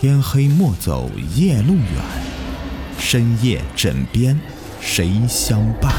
天黑莫走夜路远，深夜枕边谁相伴？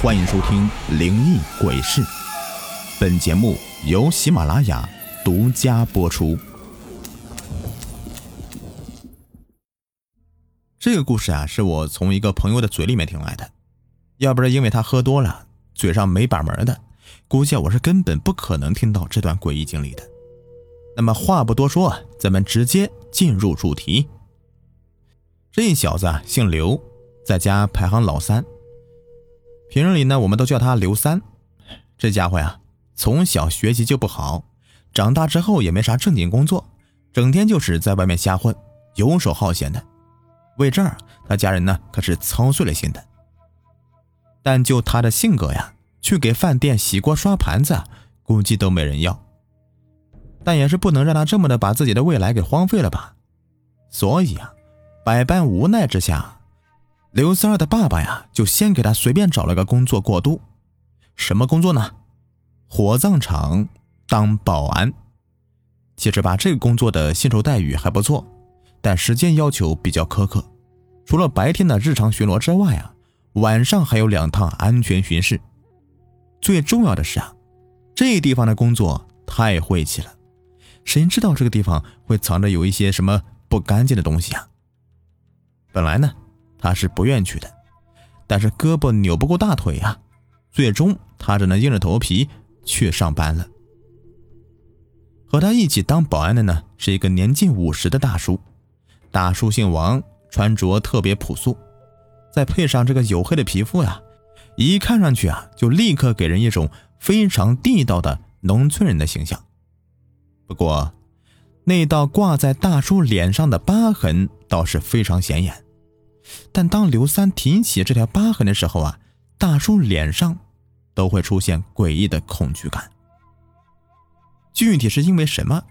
欢迎收听《灵异鬼事》，本节目由喜马拉雅独家播出。这个故事啊，是我从一个朋友的嘴里面听来的。要不是因为他喝多了，嘴上没把门的，估计我是根本不可能听到这段诡异经历的。那么话不多说，咱们直接进入主题。这小子，姓刘，在家排行老三。平日里呢，我们都叫他刘三。这家伙呀，从小学习就不好，长大之后也没啥正经工作，整天就是在外面瞎混，游手好闲的。为这儿，他家人呢可是操碎了心的。但就他的性格呀，去给饭店洗锅刷盘子，估计都没人要。但也是不能让他这么的把自己的未来给荒废了吧，所以啊，百般无奈之下，刘三儿的爸爸呀就先给他随便找了个工作过渡。什么工作呢？火葬场当保安。其实吧，这个工作的薪酬待遇还不错，但时间要求比较苛刻。除了白天的日常巡逻之外啊，晚上还有两趟安全巡视。最重要的是啊，这地方的工作太晦气了。谁知道这个地方会藏着有一些什么不干净的东西啊？本来呢，他是不愿去的，但是胳膊扭不过大腿呀，最终他只能硬着头皮去上班了。和他一起当保安的呢，是一个年近五十的大叔。大叔姓王，穿着特别朴素，再配上这个黝黑的皮肤呀，一看上去啊，就立刻给人一种非常地道的农村人的形象。不过，那道挂在大叔脸上的疤痕倒是非常显眼。但当刘三提起这条疤痕的时候啊，大叔脸上都会出现诡异的恐惧感。具体是因为什么，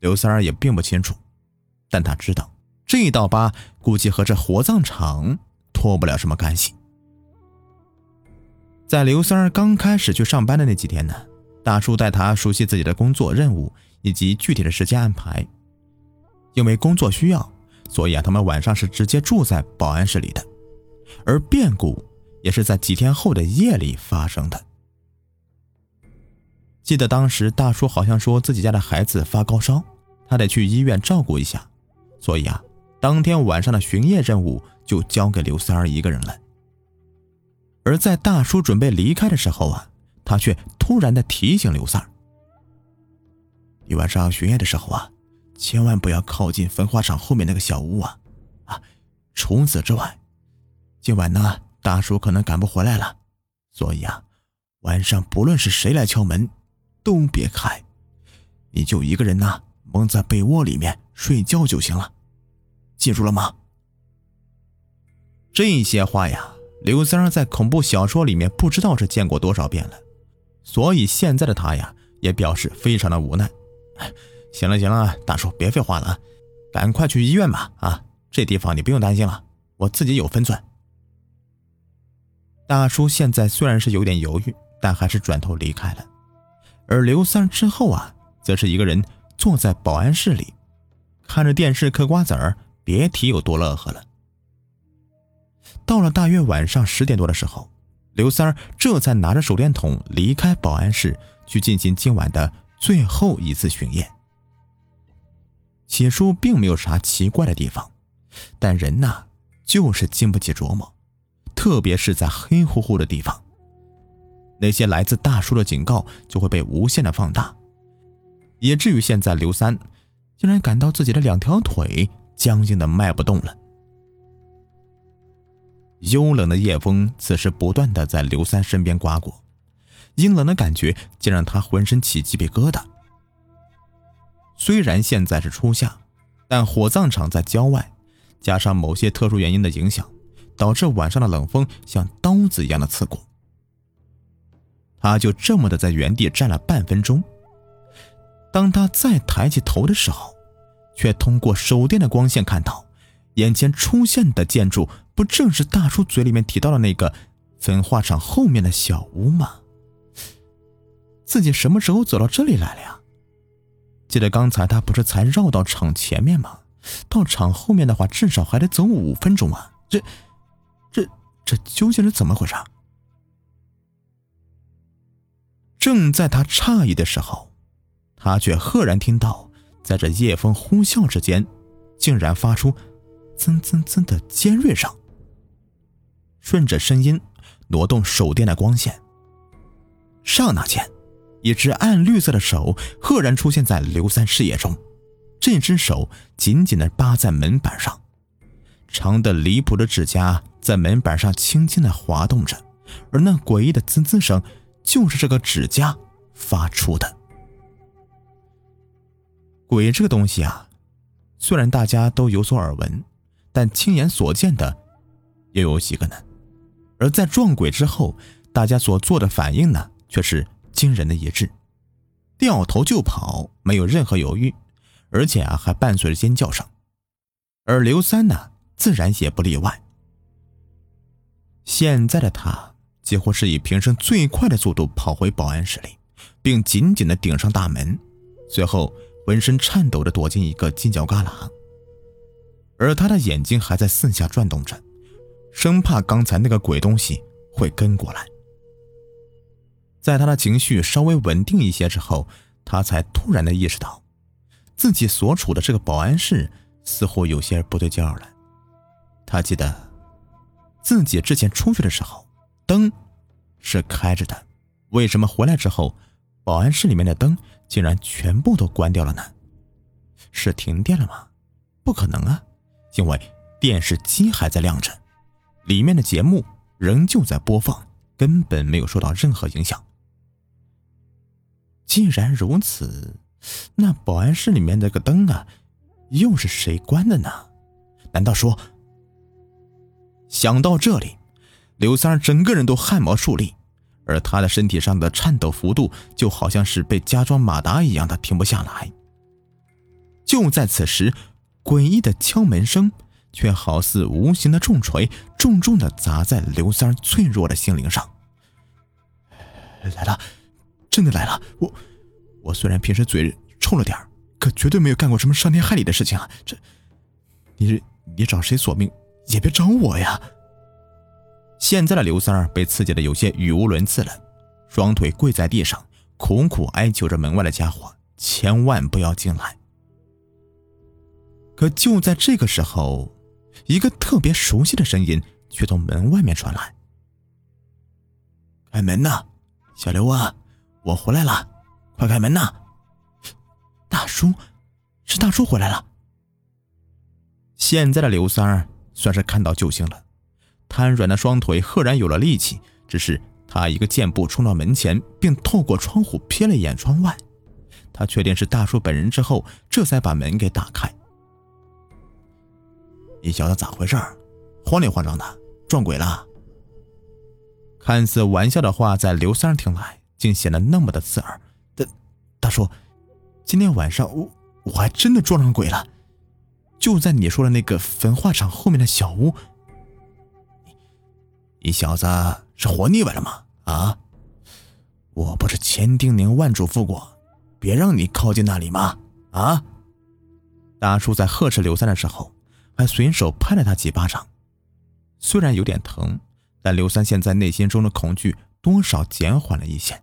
刘三儿也并不清楚。但他知道这道疤估计和这火葬场脱不了什么干系。在刘三儿刚开始去上班的那几天呢，大叔带他熟悉自己的工作任务。以及具体的时间安排，因为工作需要，所以啊，他们晚上是直接住在保安室里的。而变故也是在几天后的夜里发生的。记得当时大叔好像说自己家的孩子发高烧，他得去医院照顾一下，所以啊，当天晚上的巡夜任务就交给刘三儿一个人了。而在大叔准备离开的时候啊，他却突然的提醒刘三儿。你晚上巡夜的时候啊，千万不要靠近焚化厂后面那个小屋啊！啊，除此之外，今晚呢，大叔可能赶不回来了，所以啊，晚上不论是谁来敲门，都别开，你就一个人呐，蒙在被窝里面睡觉就行了，记住了吗？这些话呀，刘三在恐怖小说里面不知道是见过多少遍了，所以现在的他呀，也表示非常的无奈。行了行了，大叔别废话了，赶快去医院吧！啊，这地方你不用担心了，我自己有分寸。大叔现在虽然是有点犹豫，但还是转头离开了。而刘三之后啊，则是一个人坐在保安室里，看着电视嗑瓜子儿，别提有多乐呵了。到了大约晚上十点多的时候，刘三这才拿着手电筒离开保安室，去进行今晚的。最后一次巡夜，起初并没有啥奇怪的地方，但人呐就是经不起琢磨，特别是在黑乎乎的地方，那些来自大叔的警告就会被无限的放大，以至于现在刘三竟然感到自己的两条腿僵硬的迈不动了。幽冷的夜风此时不断的在刘三身边刮过。阴冷的感觉竟让他浑身起鸡皮疙瘩。虽然现在是初夏，但火葬场在郊外，加上某些特殊原因的影响，导致晚上的冷风像刀子一样的刺骨。他就这么的在原地站了半分钟。当他再抬起头的时候，却通过手电的光线看到，眼前出现的建筑不正是大叔嘴里面提到的那个焚化厂后面的小屋吗？自己什么时候走到这里来了呀？记得刚才他不是才绕到场前面吗？到场后面的话，至少还得走五分钟啊！这、这、这究竟是怎么回事？正在他诧异的时候，他却赫然听到，在这夜风呼啸之间，竟然发出“噌噌噌”的尖锐声。顺着声音挪动手电的光线，刹那间，一只暗绿色的手赫然出现在刘三视野中。这只手紧紧地扒在门板上，长的离谱的指甲在门板上轻轻地滑动着，而那诡异的滋滋声就是这个指甲发出的。鬼这个东西啊，虽然大家都有所耳闻，但亲眼所见的又有几个呢？而在撞鬼之后，大家所做的反应呢，却是惊人的一致，掉头就跑，没有任何犹豫。而且啊，还伴随着尖叫声，而刘三呢，自然也不例外。现在的他几乎是以平生最快的速度跑回保安室里，并紧紧的顶上大门，随后浑身颤抖的躲进一个犄角旮旯。而他的眼睛还在四下转动着，生怕刚才那个鬼东西会跟过来。在他的情绪稍微稳定一些之后，他才突然的意识到。自己所处的这个保安室似乎有些不对劲儿了。他记得自己之前出去的时候灯是开着的，为什么回来之后保安室里面的灯竟然全部都关掉了呢？是停电了吗？不可能啊，因为电视机还在亮着，里面的节目仍旧在播放，根本没有受到任何影响。既然如此。那保安室里面那个灯啊，又是谁关的呢？难道说……想到这里，刘三整个人都汗毛竖立，而他的身体上的颤抖幅度就好像是被加装马达一样的停不下来。就在此时，诡异的敲门声却好似无形的重锤，重重的砸在刘三脆弱的心灵上。来了，真的来了！我。我虽然平时嘴臭了点可绝对没有干过什么伤天害理的事情啊！这，你你找谁索命也别找我呀！现在的刘三儿被刺激的有些语无伦次了，双腿跪在地上，苦苦哀求着门外的家伙千万不要进来。可就在这个时候，一个特别熟悉的声音却从门外面传来：“开门呐，小刘啊，我回来了。”快开门呐！大叔，是大叔回来了。现在的刘三儿算是看到救星了，瘫软的双腿赫然有了力气。只是他一个箭步冲到门前，并透过窗户瞥了一眼窗外。他确定是大叔本人之后，这才把门给打开。你小子咋回事？慌里慌张的，撞鬼了？看似玩笑的话，在刘三听来，竟显得那么的刺耳。大叔，今天晚上我我还真的撞上鬼了，就在你说的那个焚化厂后面的小屋。你你小子是活腻歪了吗？啊！我不是千叮咛万嘱咐过，别让你靠近那里吗？啊！大叔在呵斥刘三的时候，还随手拍了他几巴掌，虽然有点疼，但刘三现在内心中的恐惧多少减缓了一些。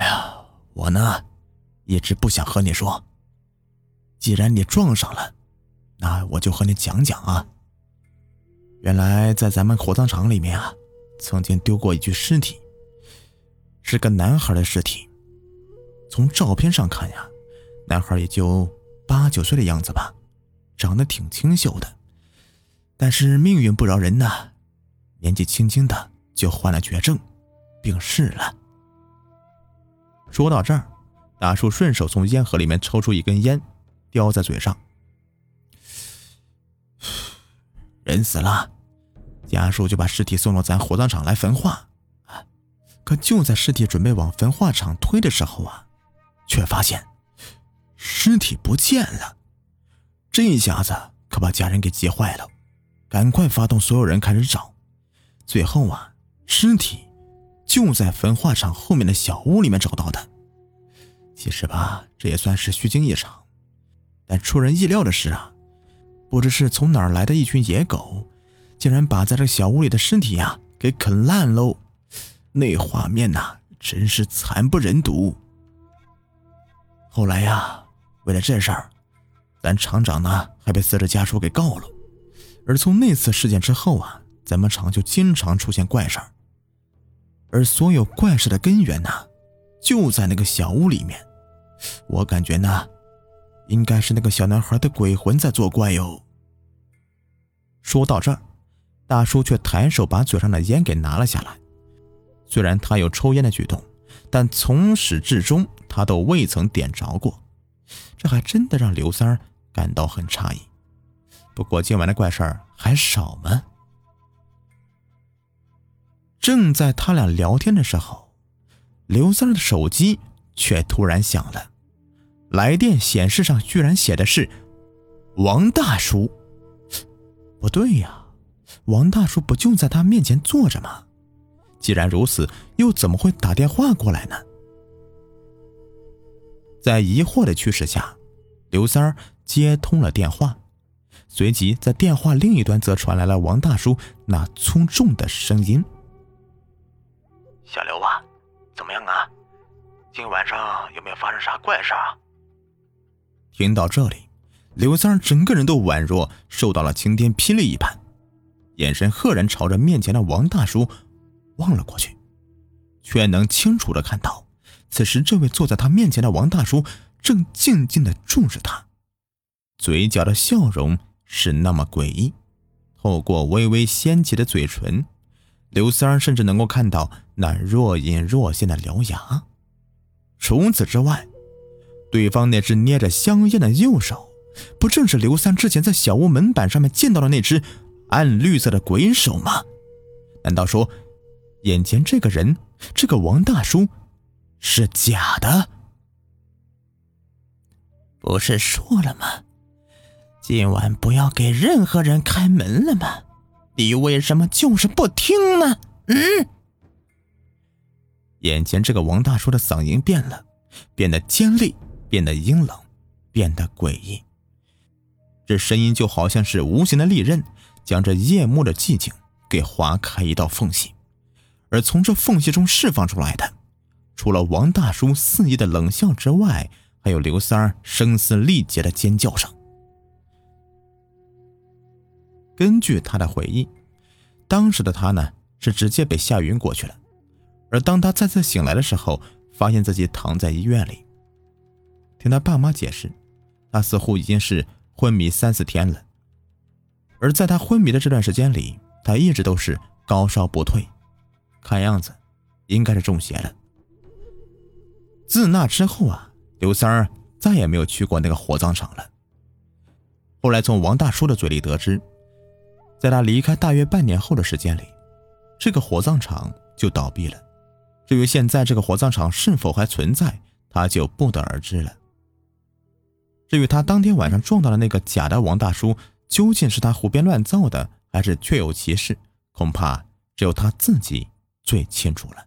哎呀！我呢，一直不想和你说。既然你撞上了，那我就和你讲讲啊。原来在咱们火葬场里面啊，曾经丢过一具尸体，是个男孩的尸体。从照片上看呀，男孩也就八九岁的样子吧，长得挺清秀的。但是命运不饶人呐，年纪轻轻的就患了绝症，病逝了。说到这儿，大叔顺手从烟盒里面抽出一根烟，叼在嘴上。人死了，家属就把尸体送到咱火葬场来焚化。可就在尸体准备往焚化场推的时候啊，却发现尸体不见了。这一下子可把家人给急坏了，赶快发动所有人开始找。最后啊，尸体。就在焚化厂后面的小屋里面找到的，其实吧，这也算是虚惊一场。但出人意料的是啊，不知是从哪儿来的一群野狗，竟然把在这小屋里的尸体呀给啃烂喽！那画面呐，真是惨不忍睹。后来呀，为了这事儿，咱厂长呢还被死者家属给告了。而从那次事件之后啊，咱们厂就经常出现怪事儿。而所有怪事的根源呢，就在那个小屋里面。我感觉呢。应该是那个小男孩的鬼魂在作怪哟。说到这儿，大叔却抬手把嘴上的烟给拿了下来。虽然他有抽烟的举动，但从始至终他都未曾点着过，这还真的让刘三儿感到很诧异。不过今晚的怪事儿还少吗？正在他俩聊天的时候，刘三的手机却突然响了。来电显示上居然写的是王大叔，不对呀，王大叔不就在他面前坐着吗？既然如此，又怎么会打电话过来呢？在疑惑的驱使下，刘三接通了电话，随即在电话另一端则传来了王大叔那粗重的声音：“小刘啊，怎么样啊？今晚上有没有发生啥怪事啊？”听到这里，刘三整个人都宛若受到了晴天霹雳一般，眼神赫然朝着面前的王大叔望了过去，却能清楚的看到，此时这位坐在他面前的王大叔正静静的注视他，嘴角的笑容是那么诡异，透过微微掀起的嘴唇，刘三甚至能够看到那若隐若现的獠牙。除此之外，对方那只捏着香烟的右手，不正是刘三之前在小屋门板上面见到的那只暗绿色的鬼手吗？难道说，眼前这个人，这个王大叔，是假的？不是说了吗？今晚不要给任何人开门了吗？你为什么就是不听呢？嗯。眼前这个王大叔的嗓音变了，变得尖利。变得阴冷，变得诡异。这声音就好像是无形的利刃，将这夜幕的寂静给划开一道缝隙。而从这缝隙中释放出来的，除了王大叔肆意的冷笑之外，还有刘三儿声嘶力竭的尖叫声。根据他的回忆，当时的他呢是直接被吓晕过去了。而当他再次醒来的时候，发现自己躺在医院里。听他爸妈解释，他似乎已经是昏迷三四天了。而在他昏迷的这段时间里，他一直都是高烧不退，看样子应该是中邪了。自那之后啊，刘三儿再也没有去过那个火葬场了。后来从王大叔的嘴里得知，在他离开大约半年后的时间里，这个火葬场就倒闭了。至于现在这个火葬场是否还存在，他就不得而知了。至于他当天晚上撞到的那个假的王大叔，究竟是他胡编乱造的，还是确有其事，恐怕只有他自己最清楚了。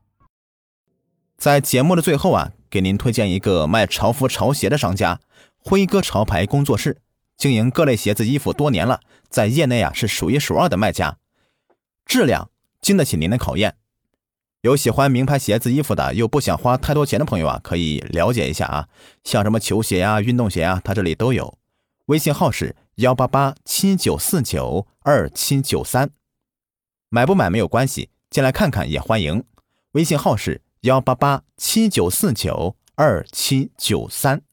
在节目的最后啊，给您推荐一个卖潮服潮鞋的商家——辉哥潮牌工作室，经营各类鞋子衣服多年了，在业内啊是数一数二的卖家，质量经得起您的考验。有喜欢名牌鞋子、衣服的，又不想花太多钱的朋友啊，可以了解一下啊。像什么球鞋呀、运动鞋啊，他这里都有。微信号是幺八八七九四九二七九三，买不买没有关系，进来看看也欢迎。微信号是幺八八七九四九二七九三。